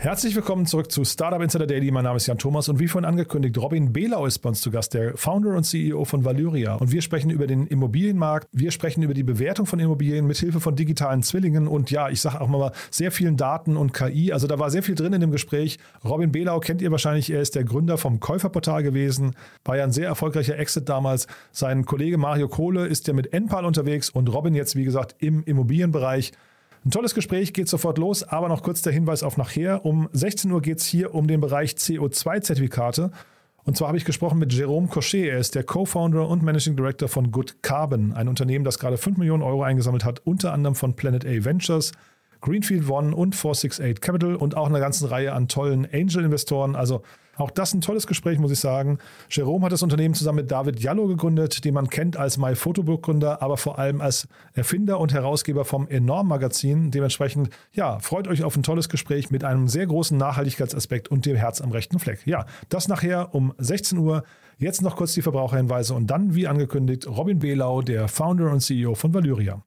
Herzlich willkommen zurück zu Startup Insider Daily. Mein Name ist Jan Thomas und wie vorhin angekündigt, Robin Behlau ist bei uns zu Gast, der Founder und CEO von Valyria. Und wir sprechen über den Immobilienmarkt, wir sprechen über die Bewertung von Immobilien mit Hilfe von digitalen Zwillingen und ja, ich sage auch mal sehr vielen Daten und KI. Also da war sehr viel drin in dem Gespräch. Robin Behlau kennt ihr wahrscheinlich, er ist der Gründer vom Käuferportal gewesen, war ja ein sehr erfolgreicher Exit damals. Sein Kollege Mario Kohle ist ja mit Enpal unterwegs und Robin jetzt, wie gesagt, im Immobilienbereich. Ein tolles Gespräch, geht sofort los, aber noch kurz der Hinweis auf nachher. Um 16 Uhr geht es hier um den Bereich CO2-Zertifikate. Und zwar habe ich gesprochen mit Jerome Cochet. Er ist der Co-Founder und Managing Director von Good Carbon, ein Unternehmen, das gerade 5 Millionen Euro eingesammelt hat, unter anderem von Planet A Ventures, Greenfield One und 468 Capital und auch eine ganze Reihe an tollen Angel-Investoren. Also auch das ein tolles Gespräch, muss ich sagen. Jerome hat das Unternehmen zusammen mit David Jallo gegründet, den man kennt als MyPhotobook-Gründer, aber vor allem als Erfinder und Herausgeber vom Enorm-Magazin. Dementsprechend, ja, freut euch auf ein tolles Gespräch mit einem sehr großen Nachhaltigkeitsaspekt und dem Herz am rechten Fleck. Ja, das nachher um 16 Uhr. Jetzt noch kurz die Verbraucherhinweise und dann, wie angekündigt, Robin Behlau, der Founder und CEO von Valyria.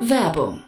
Werbung.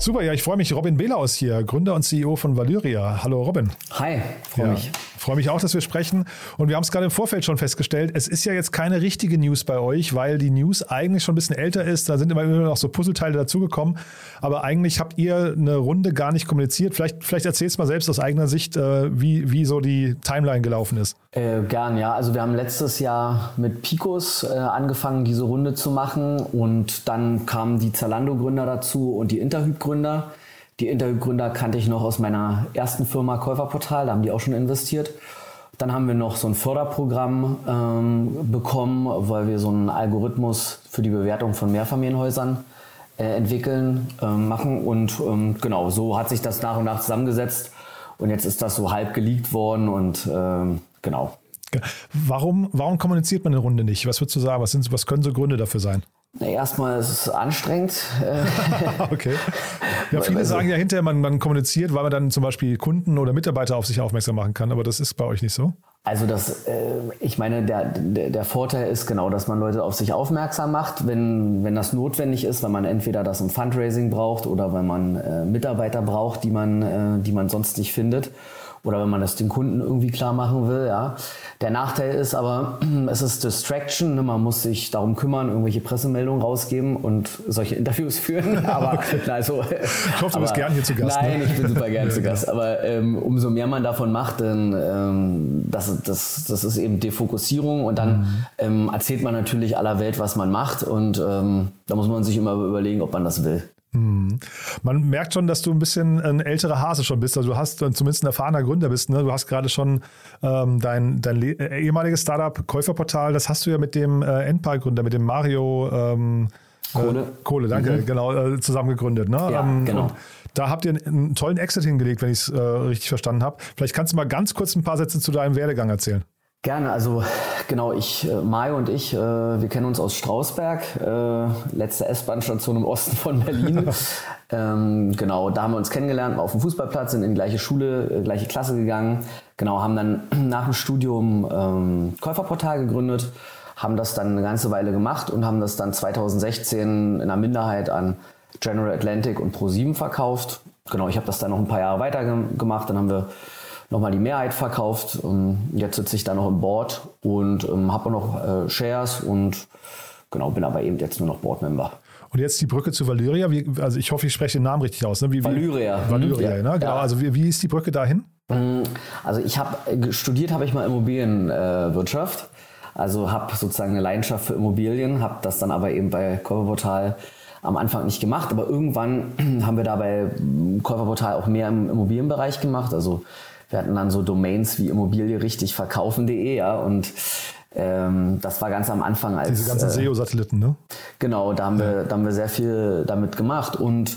Super, ja, ich freue mich. Robin Behlau hier, Gründer und CEO von Valyria. Hallo Robin. Hi, freue ja, mich. Freue mich auch, dass wir sprechen. Und wir haben es gerade im Vorfeld schon festgestellt, es ist ja jetzt keine richtige News bei euch, weil die News eigentlich schon ein bisschen älter ist. Da sind immer noch so Puzzleteile dazugekommen. Aber eigentlich habt ihr eine Runde gar nicht kommuniziert. Vielleicht, vielleicht erzählst du mal selbst aus eigener Sicht, äh, wie, wie so die Timeline gelaufen ist. Äh, gern, ja. Also wir haben letztes Jahr mit Picos äh, angefangen, diese Runde zu machen. Und dann kamen die Zalando-Gründer dazu und die Interhyp-Gründer. Die Interhyp-Gründer kannte ich noch aus meiner ersten Firma Käuferportal, da haben die auch schon investiert. Dann haben wir noch so ein Förderprogramm ähm, bekommen, weil wir so einen Algorithmus für die Bewertung von Mehrfamilienhäusern äh, entwickeln, äh, machen. Und ähm, genau, so hat sich das nach und nach zusammengesetzt. Und jetzt ist das so halb geleakt worden und ähm, genau. Warum, warum kommuniziert man eine Runde nicht? Was würdest du sagen? Was, sind, was können so Gründe dafür sein? Erstmal ist es anstrengend. okay. Ja, viele also, sagen ja hinterher, man, man kommuniziert, weil man dann zum Beispiel Kunden oder Mitarbeiter auf sich aufmerksam machen kann, aber das ist bei euch nicht so? Also das, äh, ich meine, der, der, Vorteil ist genau, dass man Leute auf sich aufmerksam macht, wenn, wenn das notwendig ist, wenn man entweder das im Fundraising braucht oder wenn man äh, Mitarbeiter braucht, die man, äh, die man sonst nicht findet oder wenn man das den Kunden irgendwie klar machen will. Ja. Der Nachteil ist aber, es ist Distraction. Ne? Man muss sich darum kümmern, irgendwelche Pressemeldungen rausgeben und solche Interviews führen. Aber okay. also, ich hoffe, du bist gern hier zu Gast. Nein, ne? ich bin super gern zu Gast. Aber ähm, umso mehr man davon macht, dann ähm, das, das, das ist eben Defokussierung und dann mhm. ähm, erzählt man natürlich aller Welt, was man macht und ähm, da muss man sich immer überlegen, ob man das will. Hm. Man merkt schon, dass du ein bisschen ein älterer Hase schon bist. Also du hast zumindest ein erfahrener Gründer bist. Ne? Du hast gerade schon ähm, dein, dein äh, ehemaliges Startup Käuferportal, das hast du ja mit dem äh, Endpark-Gründer, mit dem Mario ähm, Kohle. Äh, Kohle, danke, mhm. genau, äh, zusammen gegründet. Ne? Ja, ähm, genau. Da habt ihr einen tollen Exit hingelegt, wenn ich es äh, richtig verstanden habe. Vielleicht kannst du mal ganz kurz ein paar Sätze zu deinem Werdegang erzählen. Gerne, also genau, ich, äh, Mario und ich, äh, wir kennen uns aus Strausberg, äh, letzte S-Bahn-Station im Osten von Berlin. ähm, genau, da haben wir uns kennengelernt, auf dem Fußballplatz, sind in die gleiche Schule, äh, gleiche Klasse gegangen. Genau, haben dann nach dem Studium ähm, Käuferportal gegründet, haben das dann eine ganze Weile gemacht und haben das dann 2016 in einer Minderheit an General Atlantic und Pro7 verkauft genau, ich habe das dann noch ein paar Jahre weiter gemacht. Dann haben wir nochmal die Mehrheit verkauft. Ähm, jetzt sitze ich da noch im Board und ähm, habe auch noch äh, Shares und genau, bin aber eben jetzt nur noch Board-Member. Und jetzt die Brücke zu Valyria. Wie, also ich hoffe, ich spreche den Namen richtig aus. Ne? Wie, Valyria. Valyria, mhm. ne? genau. Ja. Also wie, wie ist die Brücke dahin? Mm, also ich habe äh, studiert, habe ich mal Immobilienwirtschaft. Äh, also habe sozusagen eine Leidenschaft für Immobilien, habe das dann aber eben bei Käuferportal am Anfang nicht gemacht, aber irgendwann haben wir da bei Käuferportal auch mehr im Immobilienbereich gemacht. Also wir hatten dann so Domains wie Immobilie richtig verkaufen.de, ja, und ähm, das war ganz am Anfang als. Diese ganzen äh, SEO-Satelliten, ne? Genau, da haben, ja. wir, da haben wir sehr viel damit gemacht und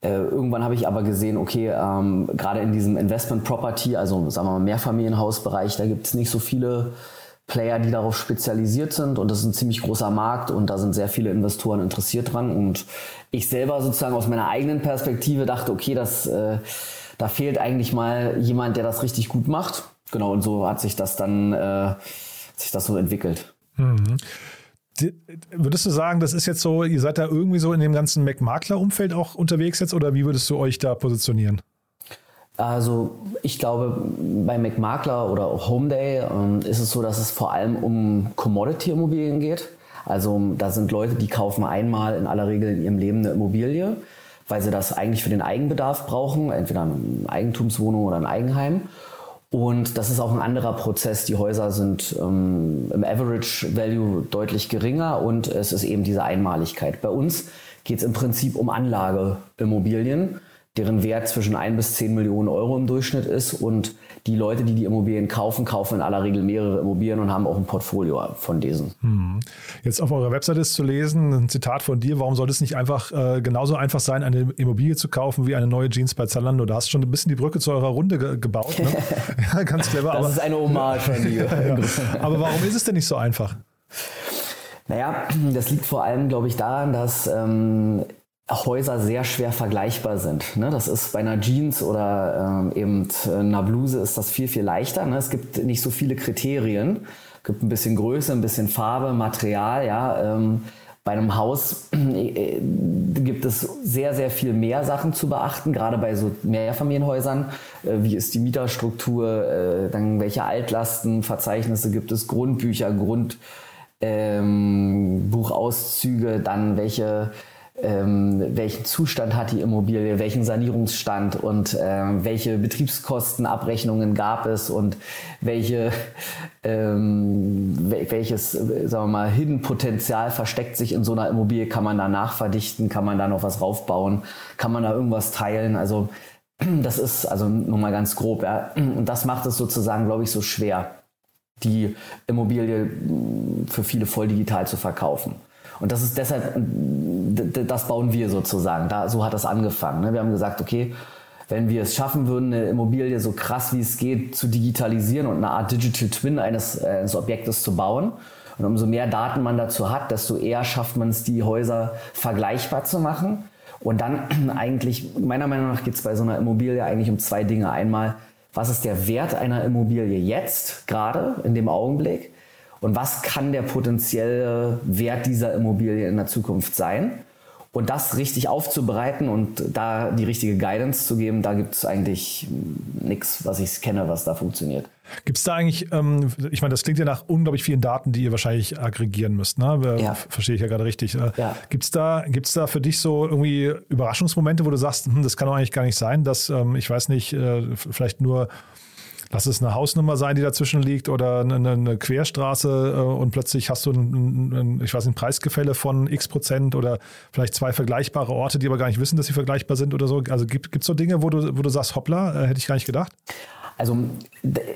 äh, irgendwann habe ich aber gesehen, okay, ähm, gerade in diesem Investment Property, also sagen wir mal Mehrfamilienhausbereich, da gibt es nicht so viele Player, die darauf spezialisiert sind und das ist ein ziemlich großer Markt und da sind sehr viele Investoren interessiert dran und ich selber sozusagen aus meiner eigenen Perspektive dachte, okay, das, äh, da fehlt eigentlich mal jemand, der das richtig gut macht. Genau, und so hat sich das dann äh, sich das so entwickelt. Mhm. Würdest du sagen, das ist jetzt so, ihr seid da irgendwie so in dem ganzen Mac-Makler-Umfeld auch unterwegs jetzt oder wie würdest du euch da positionieren? Also ich glaube, bei McMakler oder Homeday ähm, ist es so, dass es vor allem um Commodity-Immobilien geht. Also da sind Leute, die kaufen einmal in aller Regel in ihrem Leben eine Immobilie, weil sie das eigentlich für den Eigenbedarf brauchen, entweder eine Eigentumswohnung oder ein Eigenheim. Und das ist auch ein anderer Prozess. Die Häuser sind ähm, im Average Value deutlich geringer und es ist eben diese Einmaligkeit. Bei uns geht es im Prinzip um Anlageimmobilien deren Wert zwischen 1 bis 10 Millionen Euro im Durchschnitt ist. Und die Leute, die die Immobilien kaufen, kaufen in aller Regel mehrere Immobilien und haben auch ein Portfolio von diesen. Hm. Jetzt auf eurer Webseite ist zu lesen, ein Zitat von dir, warum soll es nicht einfach äh, genauso einfach sein, eine Immobilie zu kaufen wie eine neue Jeans bei Zalando? Da hast du schon ein bisschen die Brücke zu eurer Runde ge gebaut. Ne? ja, ganz clever. Das aber, ist eine Hommage von dir. ja. Aber warum ist es denn nicht so einfach? Naja, das liegt vor allem, glaube ich, daran, dass ähm, Häuser sehr schwer vergleichbar sind. Ne? Das ist bei einer Jeans oder ähm, eben einer Bluse ist das viel, viel leichter. Ne? Es gibt nicht so viele Kriterien. Es gibt ein bisschen Größe, ein bisschen Farbe, Material. Ja? Ähm, bei einem Haus äh, gibt es sehr, sehr viel mehr Sachen zu beachten, gerade bei so Mehrfamilienhäusern. Äh, wie ist die Mieterstruktur? Äh, dann welche Altlastenverzeichnisse gibt es? Grundbücher, Grundbuchauszüge, ähm, dann welche ähm, welchen Zustand hat die Immobilie, welchen Sanierungsstand und ähm, welche Betriebskostenabrechnungen gab es und welche, ähm, welches, sagen wir mal, Hidden Potenzial versteckt sich in so einer Immobilie, kann man da nachverdichten, kann man da noch was raufbauen, kann man da irgendwas teilen, also das ist also nur mal ganz grob, ja. Und das macht es sozusagen, glaube ich, so schwer, die Immobilie für viele voll digital zu verkaufen. Und das ist deshalb, das bauen wir sozusagen. Da, so hat das angefangen. Ne? Wir haben gesagt, okay, wenn wir es schaffen würden, eine Immobilie so krass wie es geht zu digitalisieren und eine Art Digital Twin eines, äh, eines Objektes zu bauen, und umso mehr Daten man dazu hat, desto eher schafft man es, die Häuser vergleichbar zu machen. Und dann eigentlich, meiner Meinung nach, geht es bei so einer Immobilie eigentlich um zwei Dinge. Einmal, was ist der Wert einer Immobilie jetzt, gerade in dem Augenblick? Und was kann der potenzielle Wert dieser Immobilie in der Zukunft sein. Und das richtig aufzubereiten und da die richtige Guidance zu geben, da gibt es eigentlich nichts, was ich kenne, was da funktioniert. Gibt es da eigentlich, ähm, ich meine, das klingt ja nach unglaublich vielen Daten, die ihr wahrscheinlich aggregieren müsst, ne? Ja. Verstehe ich ja gerade richtig. Äh, ja. Gibt es da, gibt's da für dich so irgendwie Überraschungsmomente, wo du sagst, hm, das kann doch eigentlich gar nicht sein, dass, ähm, ich weiß nicht, äh, vielleicht nur lass es eine Hausnummer sein, die dazwischen liegt oder eine, eine Querstraße äh, und plötzlich hast du ein, ein, ich weiß, ein Preisgefälle von x Prozent oder vielleicht zwei vergleichbare Orte, die aber gar nicht wissen, dass sie vergleichbar sind oder so. Also gibt es so Dinge, wo du, wo du sagst, hoppla, äh, hätte ich gar nicht gedacht? Also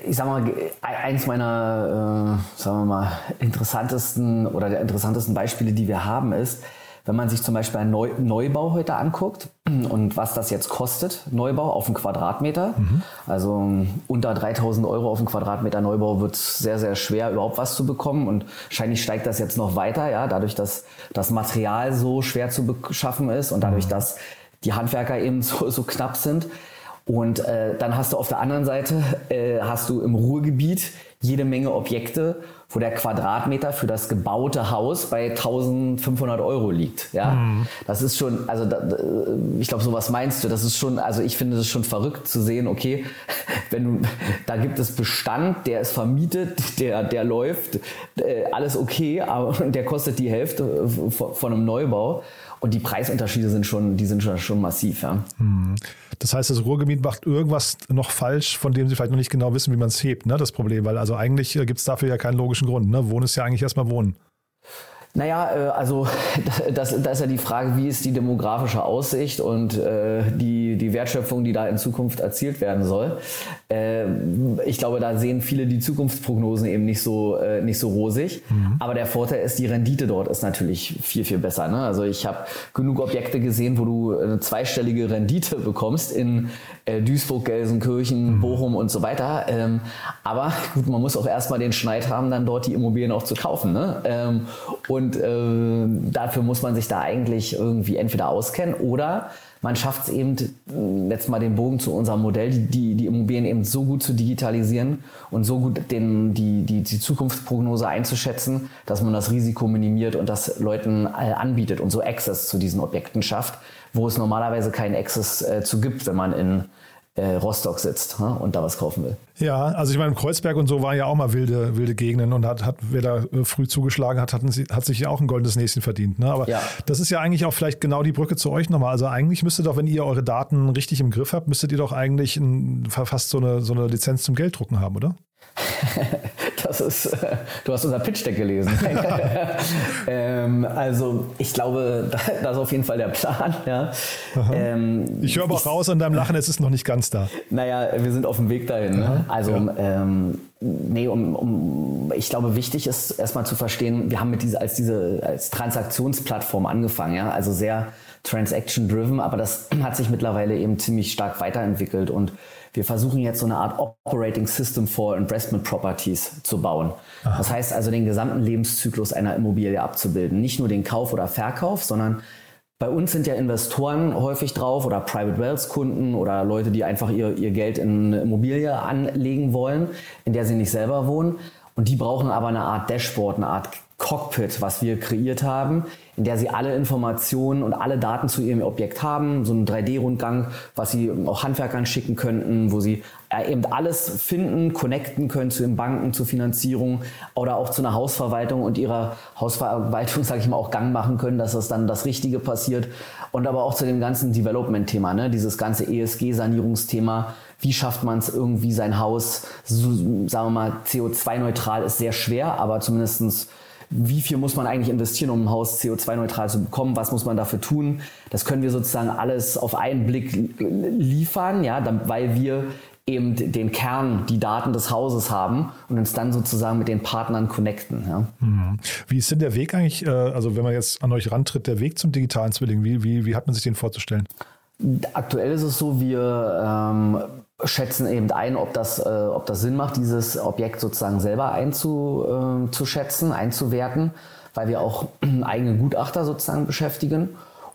ich sag mal, eins meiner, äh, sagen wir mal, interessantesten oder der interessantesten Beispiele, die wir haben, ist, wenn man sich zum Beispiel einen Neu Neubau heute anguckt und was das jetzt kostet, Neubau auf einen Quadratmeter, mhm. also unter 3000 Euro auf einen Quadratmeter Neubau wird es sehr, sehr schwer, überhaupt was zu bekommen und wahrscheinlich steigt das jetzt noch weiter, ja, dadurch, dass das Material so schwer zu beschaffen ist und dadurch, mhm. dass die Handwerker eben so, so knapp sind. Und äh, dann hast du auf der anderen Seite, äh, hast du im Ruhrgebiet jede Menge Objekte, wo der Quadratmeter für das gebaute Haus bei 1500 Euro liegt. Ja, mhm. das ist schon, also da, ich glaube, sowas meinst du. Das ist schon, also ich finde es schon verrückt zu sehen. Okay, wenn du, da gibt es Bestand, der ist vermietet, der, der läuft, äh, alles okay, aber der kostet die Hälfte von einem Neubau. Und die Preisunterschiede sind schon, die sind schon, schon massiv. Ja. Mhm. Das heißt, das Ruhrgebiet macht irgendwas noch falsch, von dem sie vielleicht noch nicht genau wissen, wie man es hebt, ne? das Problem. Weil also eigentlich äh, gibt es dafür ja keinen logischen Grund. Ne? Wohnen ist ja eigentlich erstmal Wohnen. Naja, äh, also das, das ist ja die Frage, wie ist die demografische Aussicht und äh, die, die Wertschöpfung, die da in Zukunft erzielt werden soll. Äh, ich glaube, da sehen viele die Zukunftsprognosen eben nicht so, äh, nicht so rosig. Mhm. Aber der Vorteil ist, die Rendite dort ist natürlich viel, viel besser. Ne? Also ich habe genug Objekte gesehen, wo du eine zweistellige Rendite bekommst in Duisburg, Gelsenkirchen, mhm. Bochum und so weiter. Ähm, aber gut, man muss auch erstmal den Schneid haben, dann dort die Immobilien auch zu kaufen. Ne? Ähm, und äh, dafür muss man sich da eigentlich irgendwie entweder auskennen oder man schafft es eben, jetzt mal den Bogen zu unserem Modell, die, die Immobilien eben so gut zu digitalisieren und so gut den, die, die, die Zukunftsprognose einzuschätzen, dass man das Risiko minimiert und das Leuten anbietet und so Access zu diesen Objekten schafft, wo es normalerweise keinen Access äh, zu gibt, wenn man in äh, Rostock sitzt ne, und da was kaufen will. Ja, also ich meine, Kreuzberg und so waren ja auch mal wilde, wilde Gegenden und hat, hat wer da äh, früh zugeschlagen hat, hat, hat sich ja auch ein goldenes Näschen verdient. Ne? Aber ja. das ist ja eigentlich auch vielleicht genau die Brücke zu euch nochmal. Also eigentlich müsstet doch, wenn ihr eure Daten richtig im Griff habt, müsstet ihr doch eigentlich ein, fast so eine, so eine Lizenz zum Gelddrucken haben, oder? das ist, äh, du hast unser Pitch Deck gelesen. ähm, also ich glaube, das ist auf jeden Fall der Plan. Ja. Ähm, ich höre aber auch raus an deinem Lachen, es ist noch nicht ganz da. Naja, wir sind auf dem Weg dahin. Ne? Also ja. ähm, nee, um, um, ich glaube, wichtig ist erstmal zu verstehen, wir haben mit diese, als diese als Transaktionsplattform angefangen, ja, also sehr transaction-driven, aber das hat sich mittlerweile eben ziemlich stark weiterentwickelt und wir versuchen jetzt so eine Art Operating System for Investment Properties zu bauen. Aha. Das heißt also den gesamten Lebenszyklus einer Immobilie abzubilden. Nicht nur den Kauf oder Verkauf, sondern bei uns sind ja Investoren häufig drauf oder Private Wealth Kunden oder Leute, die einfach ihr, ihr Geld in eine Immobilie anlegen wollen, in der sie nicht selber wohnen. Und die brauchen aber eine Art Dashboard, eine Art Cockpit, was wir kreiert haben, in der Sie alle Informationen und alle Daten zu Ihrem Objekt haben, so einen 3D-Rundgang, was Sie auch Handwerkern schicken könnten, wo Sie äh, eben alles finden, connecten können zu den Banken, zur Finanzierung oder auch zu einer Hausverwaltung und Ihrer Hausverwaltung, sage ich mal, auch Gang machen können, dass das dann das Richtige passiert. Und aber auch zu dem ganzen Development-Thema, ne? dieses ganze ESG-Sanierungsthema, wie schafft man es irgendwie sein Haus, so, sagen wir mal, CO2-neutral ist sehr schwer, aber zumindestens wie viel muss man eigentlich investieren, um ein Haus CO2-neutral zu bekommen, was muss man dafür tun. Das können wir sozusagen alles auf einen Blick liefern, ja, weil wir eben den Kern, die Daten des Hauses haben und uns dann sozusagen mit den Partnern connecten. Ja. Mhm. Wie ist denn der Weg eigentlich, äh, also wenn man jetzt an euch rantritt, der Weg zum digitalen Zwilling, wie, wie, wie hat man sich den vorzustellen? Aktuell ist es so, wir ähm, schätzen eben ein, ob das, äh, ob das Sinn macht, dieses Objekt sozusagen selber einzuschätzen, äh, einzuwerten, weil wir auch eigene Gutachter sozusagen beschäftigen.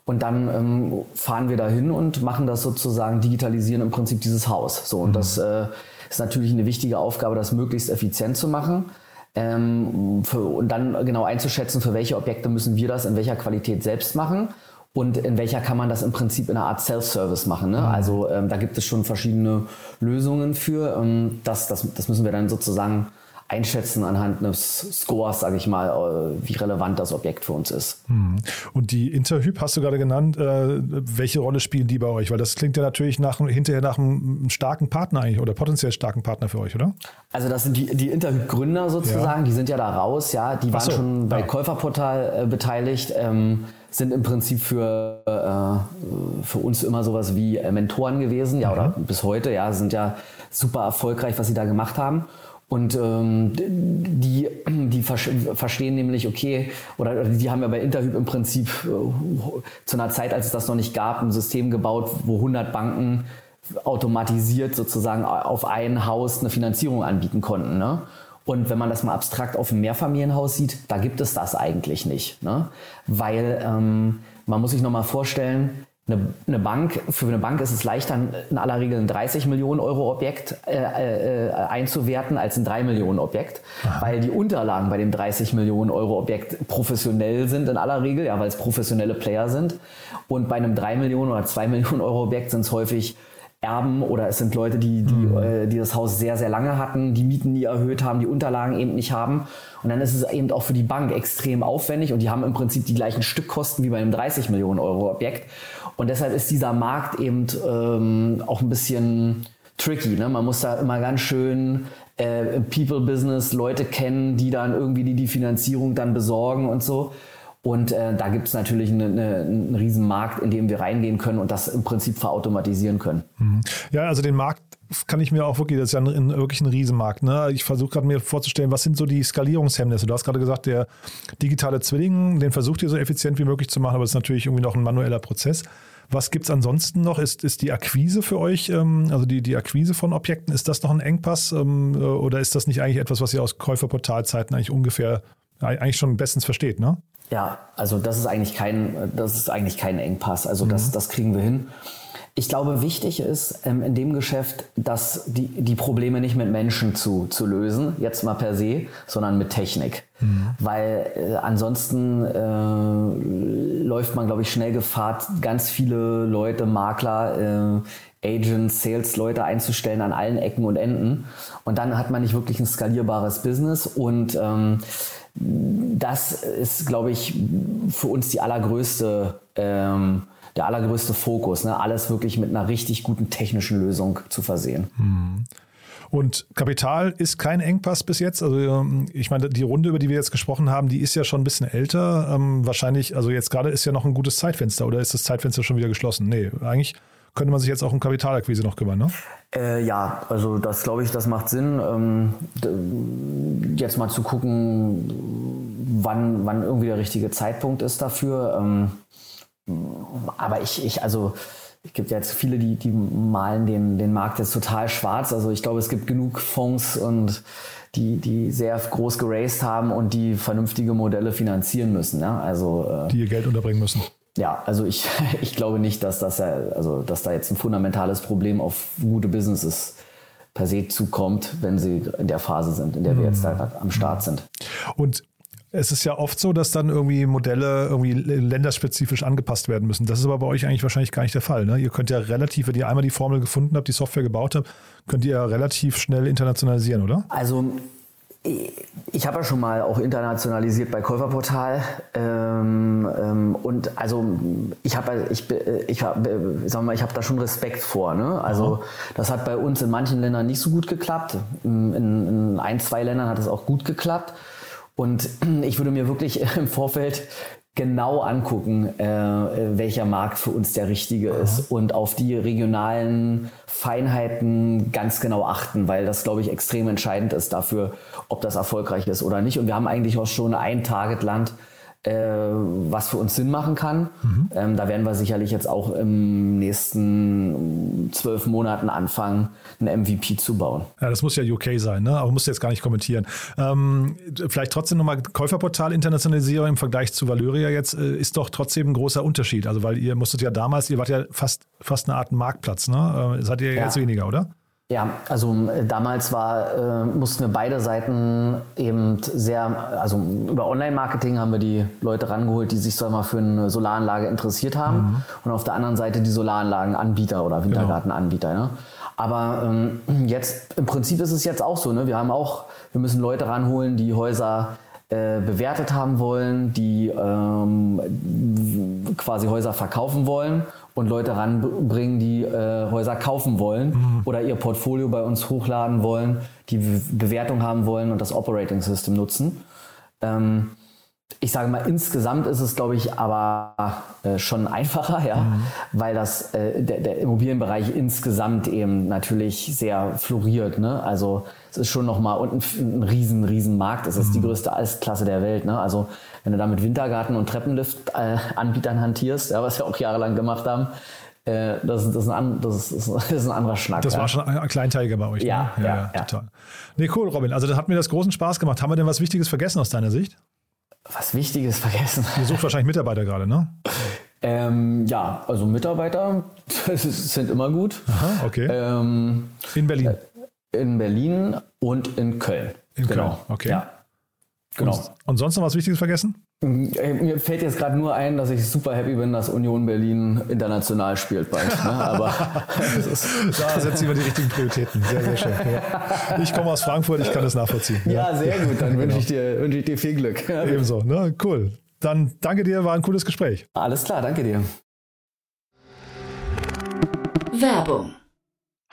Und dann ähm, fahren wir dahin und machen das sozusagen, digitalisieren im Prinzip dieses Haus. So, und mhm. das äh, ist natürlich eine wichtige Aufgabe, das möglichst effizient zu machen. Ähm, für, und dann genau einzuschätzen, für welche Objekte müssen wir das in welcher Qualität selbst machen und in welcher kann man das im Prinzip in einer Art Self-Service machen. Ne? Mhm. Also ähm, da gibt es schon verschiedene Lösungen für. Ähm, das, das, das müssen wir dann sozusagen einschätzen anhand eines Scores, sage ich mal, äh, wie relevant das Objekt für uns ist. Mhm. Und die Interhyp hast du gerade genannt. Äh, welche Rolle spielen die bei euch? Weil das klingt ja natürlich nach, hinterher nach einem starken Partner eigentlich oder potenziell starken Partner für euch, oder? Also das sind die, die Interhyp-Gründer sozusagen, ja. die sind ja da raus, ja, die waren so, schon bei ja. Käuferportal äh, beteiligt. Ähm, sind im Prinzip für, äh, für uns immer sowas wie Mentoren gewesen, ja, mhm. oder bis heute, ja, sind ja super erfolgreich, was sie da gemacht haben. Und ähm, die, die verstehen nämlich, okay, oder die haben ja bei Interhyp im Prinzip äh, zu einer Zeit, als es das noch nicht gab, ein System gebaut, wo 100 Banken automatisiert sozusagen auf ein Haus eine Finanzierung anbieten konnten. Ne? Und wenn man das mal abstrakt auf ein Mehrfamilienhaus sieht, da gibt es das eigentlich nicht. Ne? Weil ähm, man muss sich nochmal vorstellen, eine, eine, Bank, für eine Bank ist es leichter, in aller Regel ein 30 Millionen Euro Objekt äh, äh, einzuwerten als ein 3 Millionen Objekt, Aha. weil die Unterlagen bei dem 30 Millionen Euro Objekt professionell sind in aller Regel, ja, weil es professionelle Player sind. Und bei einem 3 Millionen oder 2 Millionen Euro Objekt sind es häufig Erben oder es sind Leute, die, die, mhm. äh, die das Haus sehr, sehr lange hatten, die Mieten nie erhöht haben, die Unterlagen eben nicht haben. Und dann ist es eben auch für die Bank extrem aufwendig und die haben im Prinzip die gleichen Stückkosten wie bei einem 30 Millionen Euro Objekt. Und deshalb ist dieser Markt eben ähm, auch ein bisschen tricky. Ne? Man muss da immer ganz schön äh, People-Business, Leute kennen, die dann irgendwie die, die Finanzierung dann besorgen und so. Und äh, da gibt es natürlich eine, eine, einen riesen Markt, in dem wir reingehen können und das im Prinzip verautomatisieren können. Mhm. Ja, also den Markt kann ich mir auch wirklich, das ist ja ein, wirklich ein Riesenmarkt. Ne? Ich versuche gerade mir vorzustellen, was sind so die Skalierungshemmnisse? Du hast gerade gesagt, der digitale Zwilling, den versucht ihr so effizient wie möglich zu machen, aber es ist natürlich irgendwie noch ein manueller Prozess. Was gibt es ansonsten noch? Ist, ist die Akquise für euch, ähm, also die, die Akquise von Objekten, ist das noch ein Engpass ähm, oder ist das nicht eigentlich etwas, was ihr aus Käuferportalzeiten eigentlich ungefähr eigentlich schon bestens versteht, ne? Ja, also das ist eigentlich kein, das ist eigentlich kein Engpass. Also mhm. das, das kriegen wir hin. Ich glaube, wichtig ist ähm, in dem Geschäft, dass die, die Probleme nicht mit Menschen zu, zu lösen, jetzt mal per se, sondern mit Technik. Mhm. Weil äh, ansonsten äh, läuft man, glaube ich, schnell Gefahr, ganz viele Leute, Makler, äh, Agents, Sales-Leute einzustellen an allen Ecken und Enden. Und dann hat man nicht wirklich ein skalierbares Business und ähm, das ist, glaube ich, für uns die allergrößte, ähm, der allergrößte Fokus, ne? alles wirklich mit einer richtig guten technischen Lösung zu versehen. Hm. Und Kapital ist kein Engpass bis jetzt. Also ähm, ich meine, die Runde, über die wir jetzt gesprochen haben, die ist ja schon ein bisschen älter. Ähm, wahrscheinlich, also jetzt gerade ist ja noch ein gutes Zeitfenster oder ist das Zeitfenster schon wieder geschlossen? Nee, eigentlich könnte man sich jetzt auch um Kapitalakquise noch kümmern, ne? Äh, ja, also das glaube ich, das macht Sinn. Ähm, jetzt mal zu gucken, wann, wann irgendwie der richtige Zeitpunkt ist dafür. Ähm, aber ich, ich, also es gibt jetzt viele, die, die malen den, den Markt jetzt total schwarz. Also ich glaube, es gibt genug Fonds und die, die sehr groß geraced haben und die vernünftige Modelle finanzieren müssen. Ja? Also, äh, die ihr Geld unterbringen müssen. Ja, also ich, ich glaube nicht, dass, das ja, also, dass da jetzt ein fundamentales Problem auf gute Businesses per se zukommt, wenn sie in der Phase sind, in der wir jetzt da am Start sind. Und es ist ja oft so, dass dann irgendwie Modelle irgendwie länderspezifisch angepasst werden müssen. Das ist aber bei euch eigentlich wahrscheinlich gar nicht der Fall. Ne? Ihr könnt ja relativ, wenn ihr einmal die Formel gefunden habt, die Software gebaut habt, könnt ihr ja relativ schnell internationalisieren, oder? Also ich habe ja schon mal auch internationalisiert bei Käuferportal ähm, ähm, und also ich habe ich, ich hab, sag mal ich habe da schon Respekt vor ne also das hat bei uns in manchen Ländern nicht so gut geklappt in, in ein zwei Ländern hat es auch gut geklappt und ich würde mir wirklich im Vorfeld genau angucken, äh, welcher Markt für uns der richtige Aha. ist und auf die regionalen Feinheiten ganz genau achten, weil das, glaube ich, extrem entscheidend ist dafür, ob das erfolgreich ist oder nicht. Und wir haben eigentlich auch schon ein Targetland, äh, was für uns Sinn machen kann. Mhm. Ähm, da werden wir sicherlich jetzt auch im nächsten zwölf Monaten anfangen, ein MVP zu bauen. Ja, das muss ja UK sein, ne? aber musst du jetzt gar nicht kommentieren. Ähm, vielleicht trotzdem nochmal Käuferportal Internationalisierung im Vergleich zu Valyria jetzt äh, ist doch trotzdem ein großer Unterschied. Also weil ihr musstet ja damals, ihr wart ja fast, fast eine Art Marktplatz, ne? Äh, seid ihr ja. jetzt weniger, oder? Ja, also äh, damals war, äh, mussten wir beide Seiten eben sehr, also über Online-Marketing haben wir die Leute rangeholt, die sich so mal für eine Solaranlage interessiert haben mhm. und auf der anderen Seite die Solaranlagenanbieter oder. Wintergartenanbieter. Genau. Ne? Aber ähm, jetzt, im Prinzip ist es jetzt auch so, ne? wir haben auch, wir müssen Leute ranholen, die Häuser äh, bewertet haben wollen, die ähm, quasi Häuser verkaufen wollen und Leute ranbringen, die äh, Häuser kaufen wollen mhm. oder ihr Portfolio bei uns hochladen wollen, die Bewertung haben wollen und das Operating System nutzen. Ähm, ich sage mal, insgesamt ist es, glaube ich, aber äh, schon einfacher, ja, mhm. weil das, äh, der, der, Immobilienbereich insgesamt eben natürlich sehr floriert. Ne? Also es ist schon nochmal und ein, ein riesen, riesen Markt. Es ist mhm. die größte Altklasse der Welt. Ne? Also wenn du da mit Wintergarten und Treppenlift-Anbietern äh, hantierst, ja, was wir auch jahrelang gemacht haben, äh, das, das, ist ein, das, ist, das ist ein anderer Schnack. Das ja. war schon ein kleinteiliger bei euch. Ja, ne? ja, ja, ja, total. Nee, cool, Robin. Also das hat mir das großen Spaß gemacht. Haben wir denn was Wichtiges vergessen aus deiner Sicht? Was Wichtiges vergessen? Ihr sucht wahrscheinlich Mitarbeiter gerade, ne? Ähm, ja, also Mitarbeiter sind immer gut. Aha, okay. Ähm, in Berlin. In Berlin und in Köln. In genau. Köln, okay. Ja. Genau. Und, und sonst noch was Wichtiges vergessen? Äh, Mir fällt jetzt gerade nur ein, dass ich super happy bin, dass Union Berlin international spielt bald. Ne? Aber da setzen wir die richtigen Prioritäten. Sehr, sehr schön. Ja. Ich komme aus Frankfurt, ich kann das nachvollziehen. Ja, sehr gut. Dann wünsche ich, dir, wünsche ich dir viel Glück. Ebenso. Ne? Cool. Dann danke dir, war ein cooles Gespräch. Alles klar, danke dir. Werbung.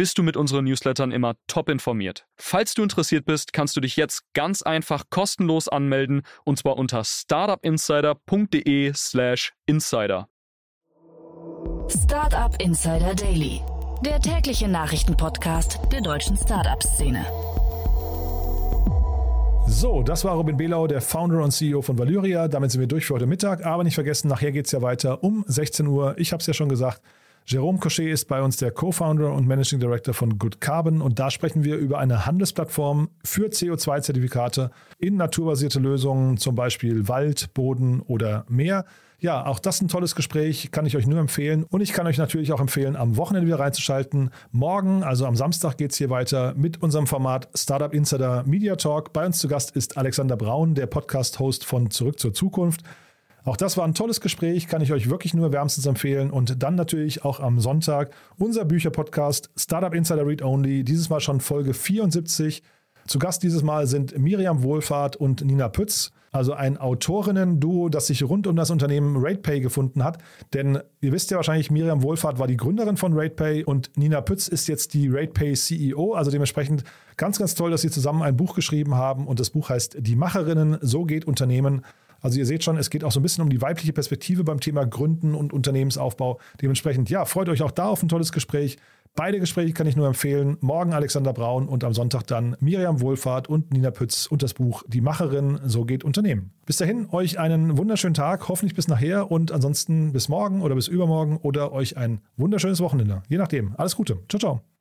bist du mit unseren Newslettern immer top informiert. Falls du interessiert bist, kannst du dich jetzt ganz einfach kostenlos anmelden und zwar unter startupinsider.de/slash insider. Startup Insider Daily, der tägliche Nachrichtenpodcast der deutschen Startup-Szene. So, das war Robin Belau, der Founder und CEO von Valyria. Damit sind wir durch für heute Mittag. Aber nicht vergessen, nachher geht es ja weiter um 16 Uhr. Ich habe es ja schon gesagt. Jerome Cochet ist bei uns der Co-Founder und Managing Director von Good Carbon und da sprechen wir über eine Handelsplattform für CO2-Zertifikate in naturbasierte Lösungen, zum Beispiel Wald, Boden oder Meer. Ja, auch das ist ein tolles Gespräch, kann ich euch nur empfehlen. Und ich kann euch natürlich auch empfehlen, am Wochenende wieder reinzuschalten. Morgen, also am Samstag, geht es hier weiter mit unserem Format Startup Insider Media Talk. Bei uns zu Gast ist Alexander Braun, der Podcast-Host von Zurück zur Zukunft. Auch das war ein tolles Gespräch, kann ich euch wirklich nur wärmstens empfehlen. Und dann natürlich auch am Sonntag unser Bücherpodcast Startup Insider Read Only, dieses Mal schon Folge 74. Zu Gast dieses Mal sind Miriam Wohlfahrt und Nina Pütz, also ein Autorinnen-Duo, das sich rund um das Unternehmen RatePay gefunden hat. Denn ihr wisst ja wahrscheinlich, Miriam Wohlfahrt war die Gründerin von RatePay und Nina Pütz ist jetzt die RatePay CEO. Also dementsprechend ganz, ganz toll, dass sie zusammen ein Buch geschrieben haben und das Buch heißt Die Macherinnen, so geht Unternehmen. Also ihr seht schon, es geht auch so ein bisschen um die weibliche Perspektive beim Thema Gründen und Unternehmensaufbau. Dementsprechend, ja, freut euch auch da auf ein tolles Gespräch. Beide Gespräche kann ich nur empfehlen. Morgen Alexander Braun und am Sonntag dann Miriam Wohlfahrt und Nina Pütz und das Buch Die Macherin, so geht Unternehmen. Bis dahin, euch einen wunderschönen Tag, hoffentlich bis nachher und ansonsten bis morgen oder bis übermorgen oder euch ein wunderschönes Wochenende. Je nachdem. Alles Gute. Ciao, ciao.